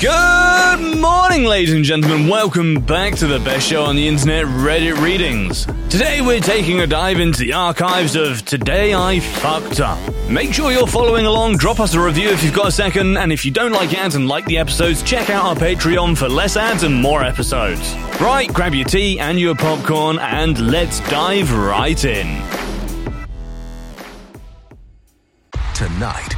Good morning, ladies and gentlemen. Welcome back to the best show on the internet, Reddit Readings. Today we're taking a dive into the archives of Today I Fucked Up. Make sure you're following along, drop us a review if you've got a second, and if you don't like ads and like the episodes, check out our Patreon for less ads and more episodes. Right, grab your tea and your popcorn, and let's dive right in. Tonight,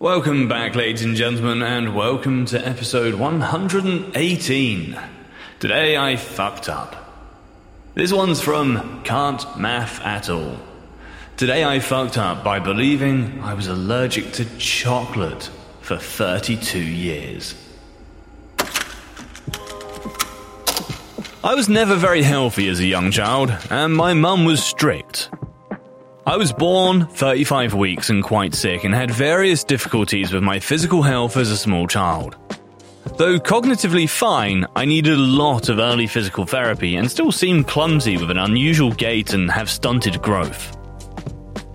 Welcome back, ladies and gentlemen, and welcome to episode 118. Today I fucked up. This one's from Can't Math at All. Today I fucked up by believing I was allergic to chocolate for 32 years. I was never very healthy as a young child, and my mum was strict. I was born 35 weeks and quite sick and had various difficulties with my physical health as a small child. Though cognitively fine, I needed a lot of early physical therapy and still seemed clumsy with an unusual gait and have stunted growth.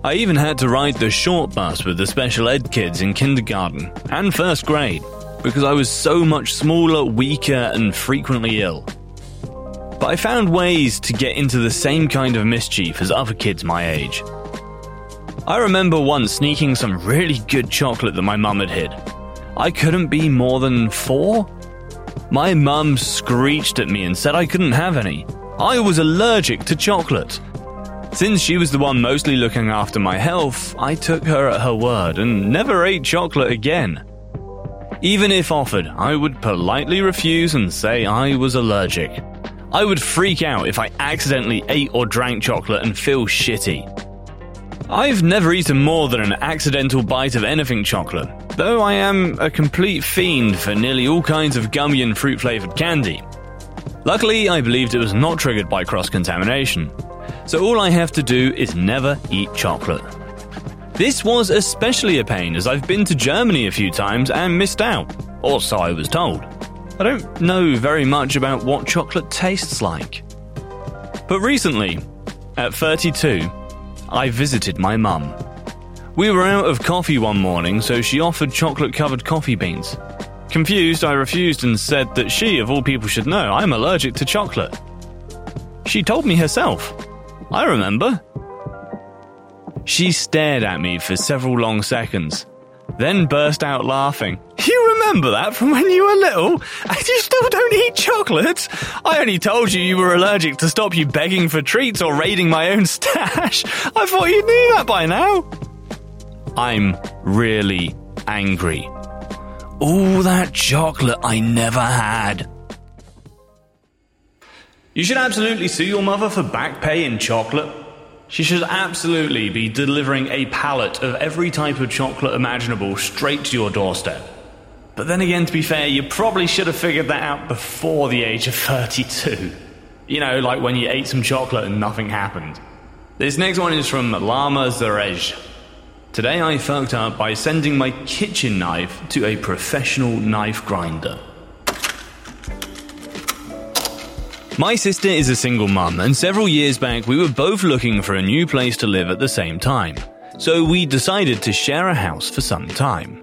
I even had to ride the short bus with the special ed kids in kindergarten and first grade because I was so much smaller, weaker, and frequently ill. But I found ways to get into the same kind of mischief as other kids my age. I remember once sneaking some really good chocolate that my mum had hid. I couldn't be more than four? My mum screeched at me and said I couldn't have any. I was allergic to chocolate. Since she was the one mostly looking after my health, I took her at her word and never ate chocolate again. Even if offered, I would politely refuse and say I was allergic. I would freak out if I accidentally ate or drank chocolate and feel shitty. I've never eaten more than an accidental bite of anything chocolate, though I am a complete fiend for nearly all kinds of gummy and fruit flavored candy. Luckily, I believed it was not triggered by cross contamination, so all I have to do is never eat chocolate. This was especially a pain as I've been to Germany a few times and missed out, or so I was told. I don't know very much about what chocolate tastes like. But recently, at 32, I visited my mum. We were out of coffee one morning, so she offered chocolate covered coffee beans. Confused, I refused and said that she, of all people, should know I'm allergic to chocolate. She told me herself. I remember. She stared at me for several long seconds, then burst out laughing. You remember that from when you were little? And you still don't eat chocolate? I only told you you were allergic to stop you begging for treats or raiding my own stash. I thought you knew that by now. I'm really angry. All that chocolate I never had. You should absolutely sue your mother for back pay in chocolate. She should absolutely be delivering a pallet of every type of chocolate imaginable straight to your doorstep. But then again, to be fair, you probably should have figured that out before the age of 32. You know, like when you ate some chocolate and nothing happened. This next one is from Lama Zarej. Today I fucked up by sending my kitchen knife to a professional knife grinder. My sister is a single mum, and several years back we were both looking for a new place to live at the same time. So we decided to share a house for some time.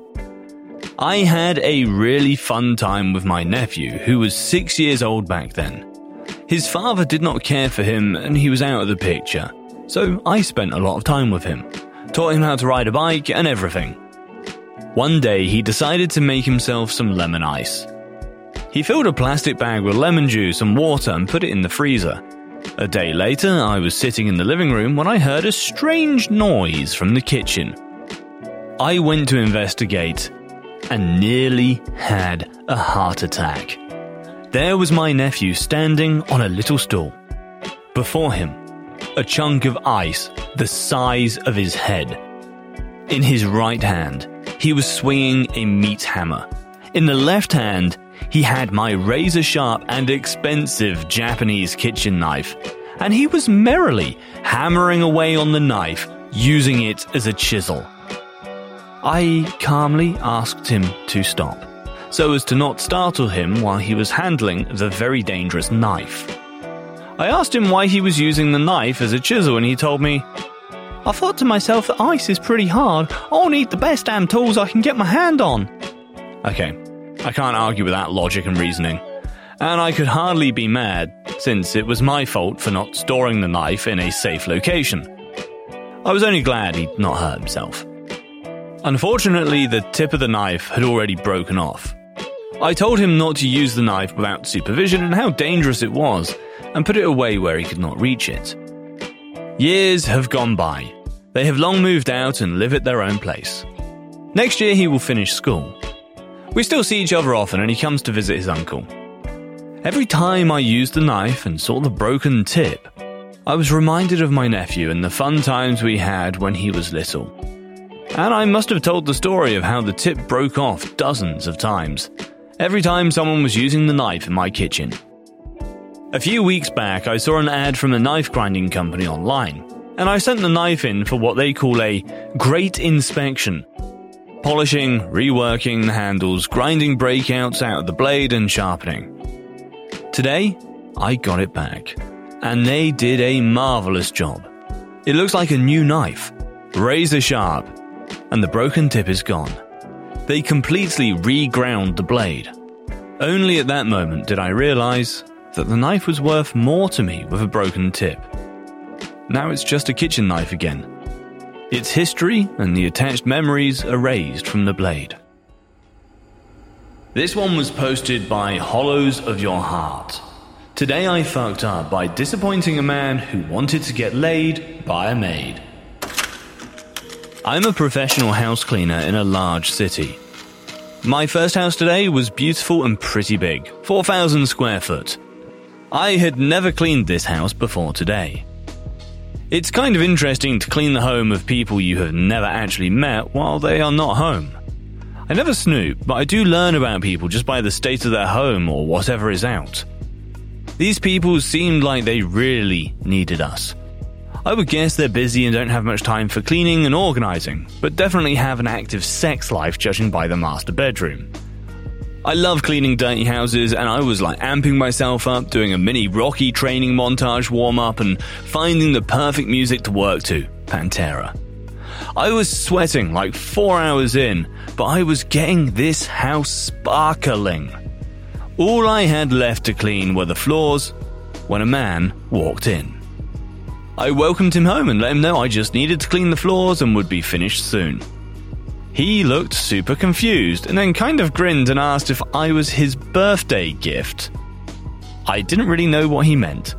I had a really fun time with my nephew, who was six years old back then. His father did not care for him and he was out of the picture, so I spent a lot of time with him, taught him how to ride a bike and everything. One day he decided to make himself some lemon ice. He filled a plastic bag with lemon juice and water and put it in the freezer. A day later, I was sitting in the living room when I heard a strange noise from the kitchen. I went to investigate and nearly had a heart attack. There was my nephew standing on a little stool. Before him, a chunk of ice the size of his head. In his right hand, he was swinging a meat hammer. In the left hand, he had my razor sharp and expensive Japanese kitchen knife, and he was merrily hammering away on the knife, using it as a chisel. I calmly asked him to stop, so as to not startle him while he was handling the very dangerous knife. I asked him why he was using the knife as a chisel, and he told me, I thought to myself that ice is pretty hard. I'll need the best damn tools I can get my hand on. Okay, I can't argue with that logic and reasoning. And I could hardly be mad, since it was my fault for not storing the knife in a safe location. I was only glad he'd not hurt himself. Unfortunately, the tip of the knife had already broken off. I told him not to use the knife without supervision and how dangerous it was, and put it away where he could not reach it. Years have gone by. They have long moved out and live at their own place. Next year, he will finish school. We still see each other often, and he comes to visit his uncle. Every time I used the knife and saw the broken tip, I was reminded of my nephew and the fun times we had when he was little. And I must have told the story of how the tip broke off dozens of times, every time someone was using the knife in my kitchen. A few weeks back, I saw an ad from a knife grinding company online, and I sent the knife in for what they call a great inspection. Polishing, reworking the handles, grinding breakouts out of the blade, and sharpening. Today, I got it back, and they did a marvelous job. It looks like a new knife, razor sharp, and the broken tip is gone. They completely reground the blade. Only at that moment did I realize that the knife was worth more to me with a broken tip. Now it's just a kitchen knife again. Its history and the attached memories erased from the blade. This one was posted by Hollows of Your Heart. Today I fucked up by disappointing a man who wanted to get laid by a maid. I'm a professional house cleaner in a large city. My first house today was beautiful and pretty big, 4,000 square foot. I had never cleaned this house before today. It's kind of interesting to clean the home of people you have never actually met while they are not home. I never snoop, but I do learn about people just by the state of their home or whatever is out. These people seemed like they really needed us. I would guess they're busy and don't have much time for cleaning and organising, but definitely have an active sex life judging by the master bedroom. I love cleaning dirty houses, and I was like amping myself up, doing a mini Rocky training montage warm up, and finding the perfect music to work to Pantera. I was sweating like four hours in, but I was getting this house sparkling. All I had left to clean were the floors when a man walked in. I welcomed him home and let him know I just needed to clean the floors and would be finished soon. He looked super confused and then kind of grinned and asked if I was his birthday gift. I didn't really know what he meant.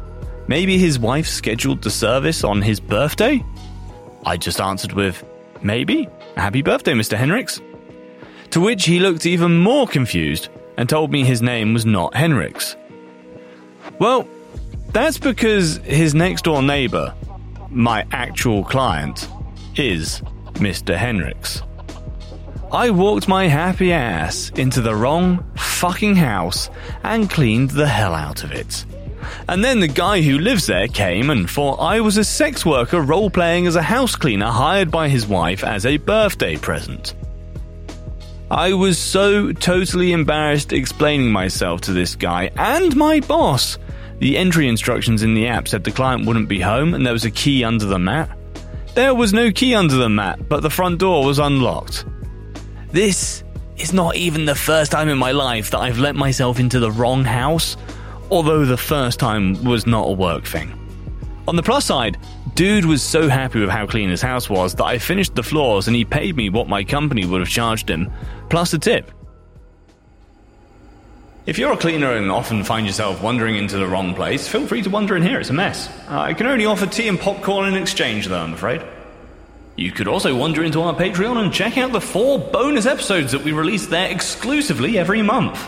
Maybe his wife scheduled the service on his birthday? I just answered with, maybe. Happy birthday, Mr. Henricks. To which he looked even more confused and told me his name was not Henricks. Well, that's because his next door neighbor, my actual client, is Mr. Henricks. I walked my happy ass into the wrong fucking house and cleaned the hell out of it. And then the guy who lives there came and thought I was a sex worker role playing as a house cleaner hired by his wife as a birthday present. I was so totally embarrassed explaining myself to this guy and my boss the entry instructions in the app said the client wouldn't be home and there was a key under the mat. There was no key under the mat, but the front door was unlocked. This is not even the first time in my life that I've let myself into the wrong house, although the first time was not a work thing. On the plus side, dude was so happy with how clean his house was that I finished the floors and he paid me what my company would have charged him, plus a tip. If you're a cleaner and often find yourself wandering into the wrong place, feel free to wander in here, it's a mess. Uh, I can only offer tea and popcorn in exchange, though, I'm afraid. You could also wander into our Patreon and check out the four bonus episodes that we release there exclusively every month.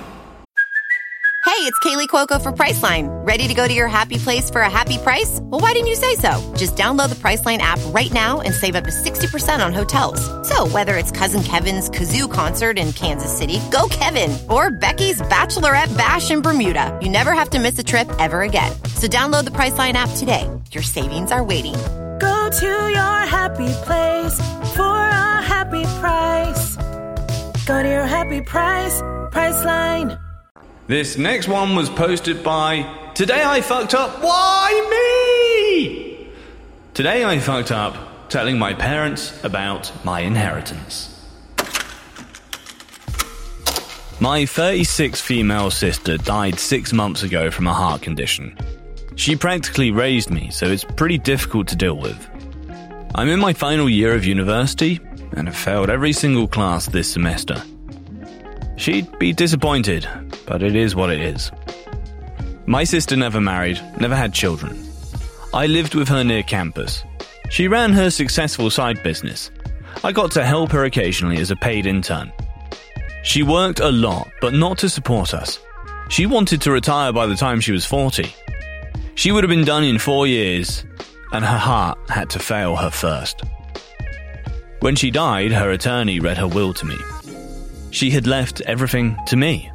Hey, it's Kaley Cuoco for Priceline. Ready to go to your happy place for a happy price? Well, why didn't you say so? Just download the Priceline app right now and save up to 60% on hotels. So, whether it's Cousin Kevin's Kazoo concert in Kansas City, go Kevin, or Becky's Bachelorette Bash in Bermuda, you never have to miss a trip ever again. So, download the Priceline app today. Your savings are waiting. Go to your happy place for a happy price. Go to your happy price, Priceline. This next one was posted by Today I Fucked Up. Why me? Today I fucked up telling my parents about my inheritance. My 36 female sister died six months ago from a heart condition. She practically raised me, so it's pretty difficult to deal with. I'm in my final year of university and have failed every single class this semester. She'd be disappointed, but it is what it is. My sister never married, never had children. I lived with her near campus. She ran her successful side business. I got to help her occasionally as a paid intern. She worked a lot, but not to support us. She wanted to retire by the time she was 40. She would have been done in four years, and her heart had to fail her first. When she died, her attorney read her will to me. She had left everything to me.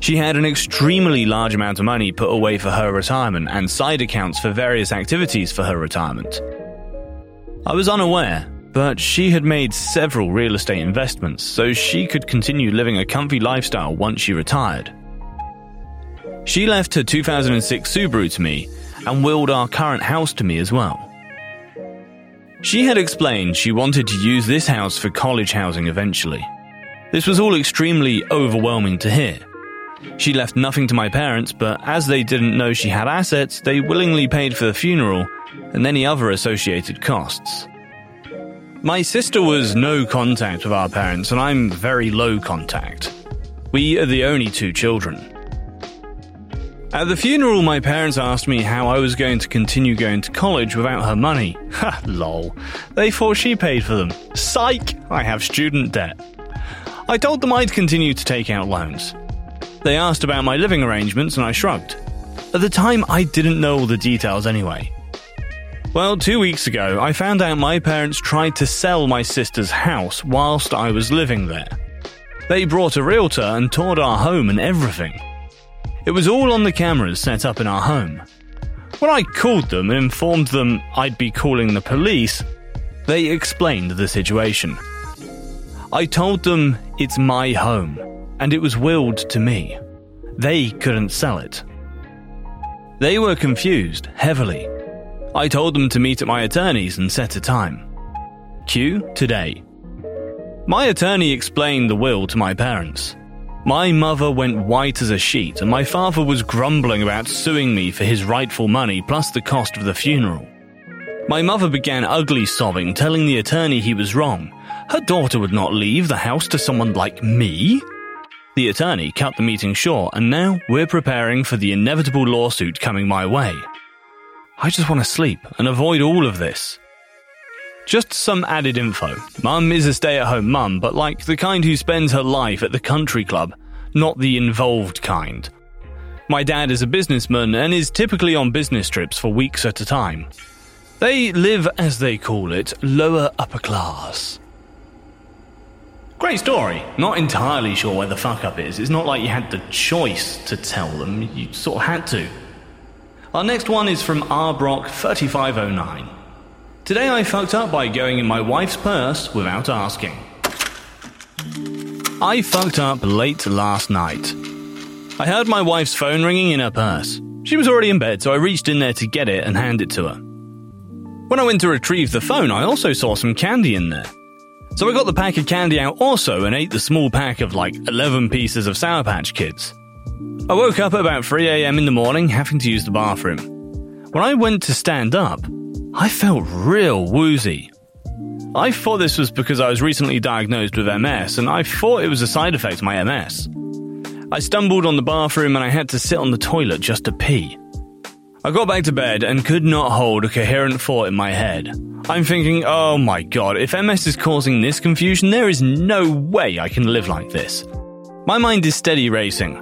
She had an extremely large amount of money put away for her retirement and side accounts for various activities for her retirement. I was unaware, but she had made several real estate investments so she could continue living a comfy lifestyle once she retired. She left her 2006 Subaru to me and willed our current house to me as well. She had explained she wanted to use this house for college housing eventually. This was all extremely overwhelming to hear. She left nothing to my parents, but as they didn't know she had assets, they willingly paid for the funeral and any other associated costs. My sister was no contact with our parents, and I'm very low contact. We are the only two children. At the funeral, my parents asked me how I was going to continue going to college without her money. Ha, lol. They thought she paid for them. Psych! I have student debt. I told them I'd continue to take out loans. They asked about my living arrangements, and I shrugged. At the time, I didn't know all the details anyway. Well, two weeks ago, I found out my parents tried to sell my sister's house whilst I was living there. They brought a realtor and toured our home and everything. It was all on the cameras set up in our home. When I called them and informed them I'd be calling the police, they explained the situation. I told them it's my home, and it was willed to me. They couldn't sell it. They were confused, heavily. I told them to meet at my attorney's and set a time. Cue today. My attorney explained the will to my parents. My mother went white as a sheet, and my father was grumbling about suing me for his rightful money plus the cost of the funeral. My mother began ugly sobbing, telling the attorney he was wrong. Her daughter would not leave the house to someone like me. The attorney cut the meeting short, and now we're preparing for the inevitable lawsuit coming my way. I just want to sleep and avoid all of this. Just some added info. Mum is a stay at home mum, but like the kind who spends her life at the country club, not the involved kind. My dad is a businessman and is typically on business trips for weeks at a time. They live, as they call it, lower upper class. Great story. Not entirely sure where the fuck up is. It's not like you had the choice to tell them, you sort of had to. Our next one is from Arbrock3509. Today I fucked up by going in my wife's purse without asking. I fucked up late last night. I heard my wife's phone ringing in her purse. She was already in bed, so I reached in there to get it and hand it to her. When I went to retrieve the phone, I also saw some candy in there. So I got the pack of candy out also and ate the small pack of like 11 pieces of Sour Patch Kids. I woke up at about 3am in the morning having to use the bathroom. When I went to stand up, I felt real woozy. I thought this was because I was recently diagnosed with MS and I thought it was a side effect of my MS. I stumbled on the bathroom and I had to sit on the toilet just to pee. I got back to bed and could not hold a coherent thought in my head. I'm thinking, oh my god, if MS is causing this confusion, there is no way I can live like this. My mind is steady racing.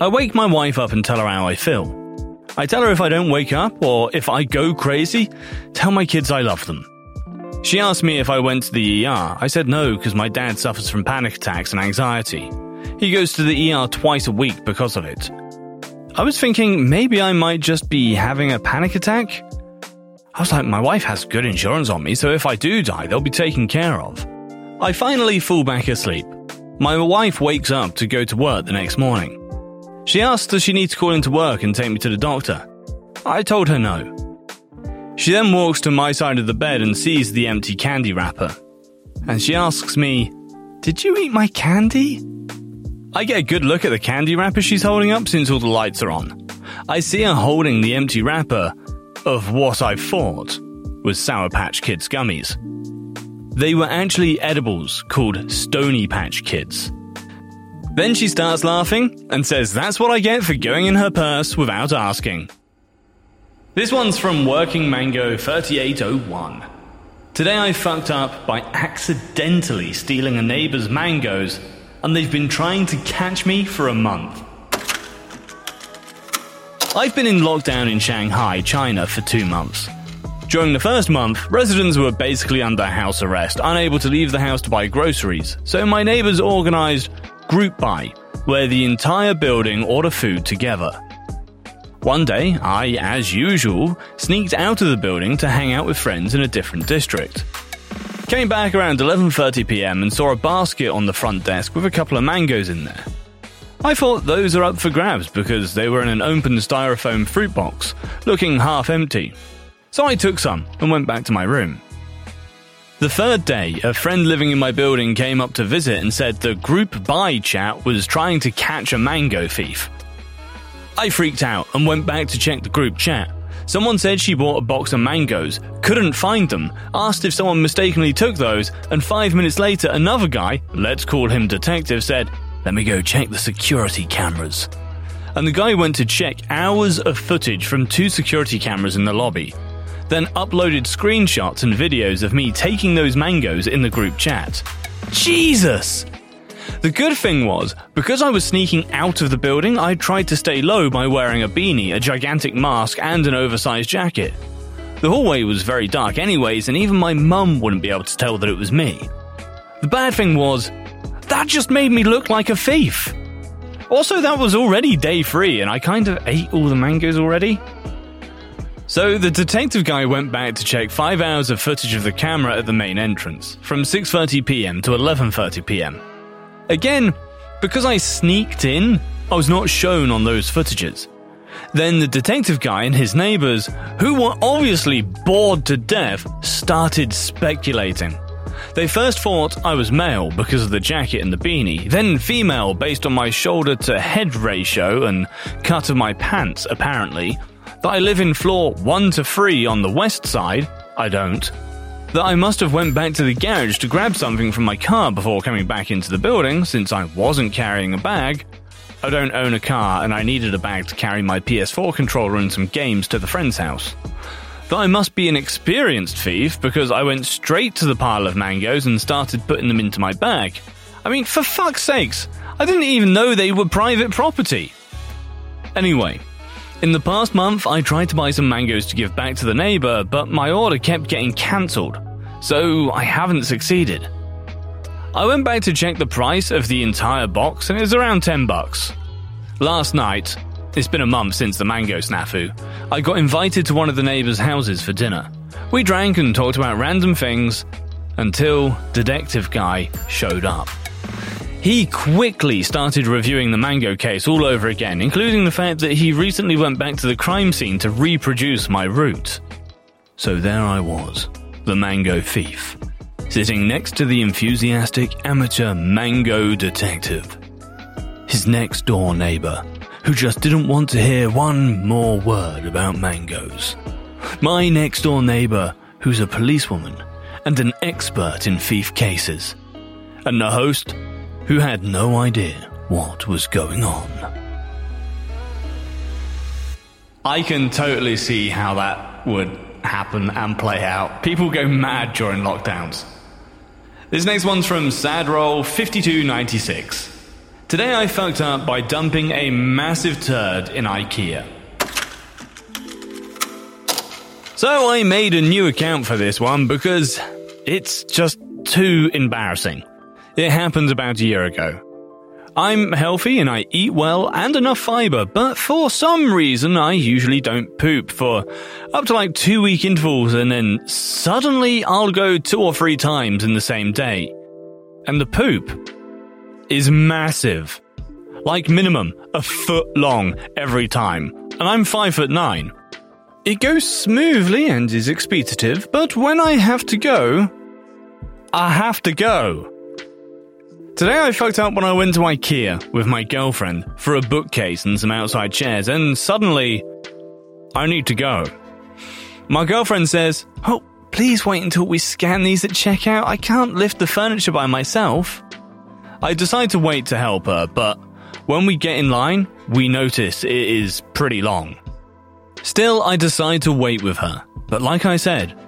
I wake my wife up and tell her how I feel. I tell her if I don't wake up or if I go crazy, tell my kids I love them. She asked me if I went to the ER. I said no because my dad suffers from panic attacks and anxiety. He goes to the ER twice a week because of it. I was thinking maybe I might just be having a panic attack. I was like, my wife has good insurance on me, so if I do die, they'll be taken care of. I finally fall back asleep. My wife wakes up to go to work the next morning. She asks does she need to call into work and take me to the doctor. I told her no. She then walks to my side of the bed and sees the empty candy wrapper. And she asks me, Did you eat my candy? I get a good look at the candy wrapper she's holding up since all the lights are on. I see her holding the empty wrapper of what I thought was Sour Patch Kids gummies. They were actually edibles called Stony Patch Kids. Then she starts laughing and says that's what I get for going in her purse without asking. This one's from Working Mango 3801. Today I fucked up by accidentally stealing a neighbor's mangoes and they've been trying to catch me for a month. I've been in lockdown in Shanghai, China for two months. During the first month, residents were basically under house arrest, unable to leave the house to buy groceries, so my neighbors organized Group Buy, where the entire building order food together. One day, I, as usual, sneaked out of the building to hang out with friends in a different district. Came back around 11:30 p.m. and saw a basket on the front desk with a couple of mangoes in there. I thought those are up for grabs because they were in an open styrofoam fruit box, looking half empty. So I took some and went back to my room. The third day, a friend living in my building came up to visit and said the group buy chat was trying to catch a mango thief. I freaked out and went back to check the group chat. Someone said she bought a box of mangoes, couldn't find them, asked if someone mistakenly took those, and five minutes later, another guy, let's call him detective, said, Let me go check the security cameras. And the guy went to check hours of footage from two security cameras in the lobby, then uploaded screenshots and videos of me taking those mangoes in the group chat. Jesus! The good thing was, because I was sneaking out of the building, I tried to stay low by wearing a beanie, a gigantic mask, and an oversized jacket. The hallway was very dark, anyways, and even my mum wouldn't be able to tell that it was me. The bad thing was, that just made me look like a thief. Also, that was already day three, and I kind of ate all the mangoes already. So the detective guy went back to check 5 hours of footage of the camera at the main entrance, from 6:30 p.m. to 11:30 p.m. Again, because I sneaked in, I was not shown on those footages. Then the detective guy and his neighbors, who were obviously bored to death, started speculating. They first thought I was male because of the jacket and the beanie, then female based on my shoulder to head ratio and cut of my pants, apparently. That I live in floor 1 to 3 on the west side, I don't that I must have went back to the garage to grab something from my car before coming back into the building since I wasn't carrying a bag. I don't own a car and I needed a bag to carry my PS4 controller and some games to the friend's house. That I must be an experienced thief because I went straight to the pile of mangoes and started putting them into my bag. I mean, for fuck's sakes, I didn't even know they were private property. Anyway, in the past month, I tried to buy some mangoes to give back to the neighbor, but my order kept getting cancelled, so I haven't succeeded. I went back to check the price of the entire box and it was around 10 bucks. Last night, it's been a month since the mango snafu, I got invited to one of the neighbors' houses for dinner. We drank and talked about random things until Detective Guy showed up. He quickly started reviewing the Mango case all over again, including the fact that he recently went back to the crime scene to reproduce my route. So there I was, the Mango thief, sitting next to the enthusiastic amateur Mango detective. His next door neighbor, who just didn't want to hear one more word about mangoes. My next door neighbor, who's a policewoman and an expert in thief cases. And the host, who had no idea what was going on. I can totally see how that would happen and play out. People go mad during lockdowns. This next one's from Sadroll 5296. Today I fucked up by dumping a massive turd in IKEA. So I made a new account for this one because it's just too embarrassing. It happened about a year ago. I'm healthy and I eat well and enough fiber, but for some reason I usually don't poop for up to like two week intervals and then suddenly I'll go two or three times in the same day. And the poop is massive. Like minimum a foot long every time. And I'm five foot nine. It goes smoothly and is expeditive, but when I have to go, I have to go. Today I fucked up when I went to IKEA with my girlfriend for a bookcase and some outside chairs, and suddenly, I need to go. My girlfriend says, Oh, please wait until we scan these at checkout. I can't lift the furniture by myself. I decide to wait to help her, but when we get in line, we notice it is pretty long. Still, I decide to wait with her, but like I said,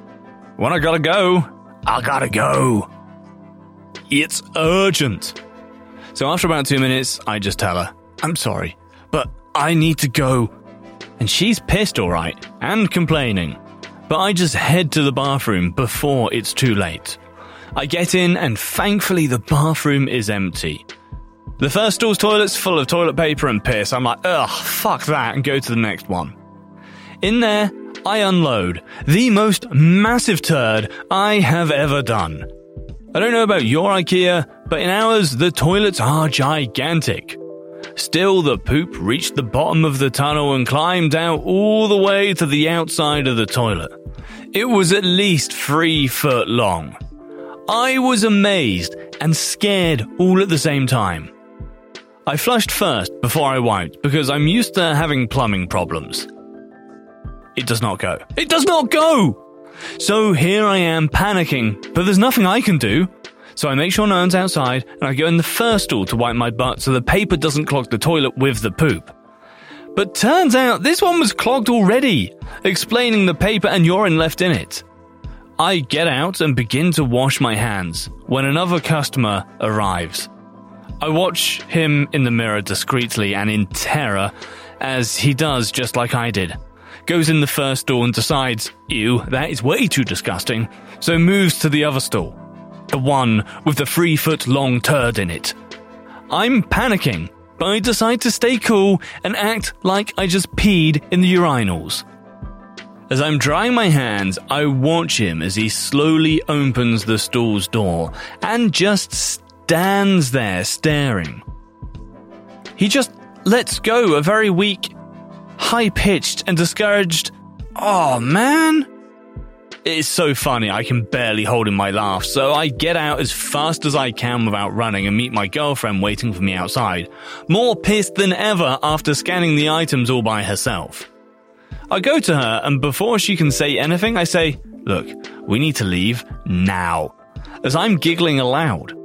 when I gotta go, I gotta go. It's urgent. So after about two minutes, I just tell her, I'm sorry, but I need to go. And she's pissed, alright, and complaining. But I just head to the bathroom before it's too late. I get in, and thankfully the bathroom is empty. The first stall's toilet's full of toilet paper and piss. I'm like, ugh, fuck that, and go to the next one. In there, I unload the most massive turd I have ever done. I don't know about your IKEA, but in ours, the toilets are gigantic. Still, the poop reached the bottom of the tunnel and climbed out all the way to the outside of the toilet. It was at least three foot long. I was amazed and scared all at the same time. I flushed first before I wiped because I'm used to having plumbing problems. It does not go. It does not go! So here I am panicking, but there's nothing I can do. So I make sure no one's outside and I go in the first stall to wipe my butt so the paper doesn't clog the toilet with the poop. But turns out this one was clogged already, explaining the paper and urine left in it. I get out and begin to wash my hands when another customer arrives. I watch him in the mirror discreetly and in terror as he does just like I did goes in the first stall and decides, ew, that is way too disgusting, so moves to the other stall. The one with the three foot long turd in it. I'm panicking, but I decide to stay cool and act like I just peed in the urinals. As I'm drying my hands, I watch him as he slowly opens the stall's door and just stands there staring. He just lets go a very weak high pitched and discouraged. Oh man! It's so funny, I can barely hold in my laugh, so I get out as fast as I can without running and meet my girlfriend waiting for me outside, more pissed than ever after scanning the items all by herself. I go to her, and before she can say anything, I say, Look, we need to leave now, as I'm giggling aloud.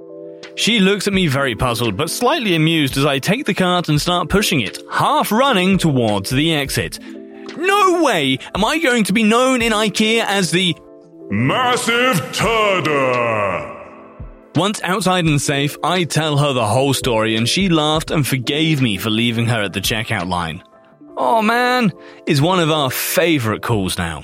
She looks at me very puzzled, but slightly amused as I take the cart and start pushing it, half running towards the exit. No way am I going to be known in IKEA as the Massive Turder! Once outside and safe, I tell her the whole story and she laughed and forgave me for leaving her at the checkout line. Oh man, is one of our favorite calls now.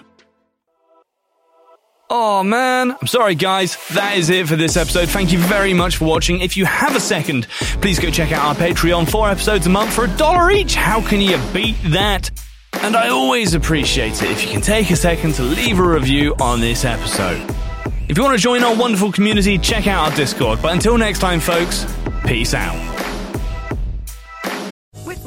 Oh man, I'm sorry guys. That is it for this episode. Thank you very much for watching. If you have a second, please go check out our Patreon. Four episodes a month for a dollar each. How can you beat that? And I always appreciate it if you can take a second to leave a review on this episode. If you want to join our wonderful community, check out our Discord. But until next time, folks, peace out.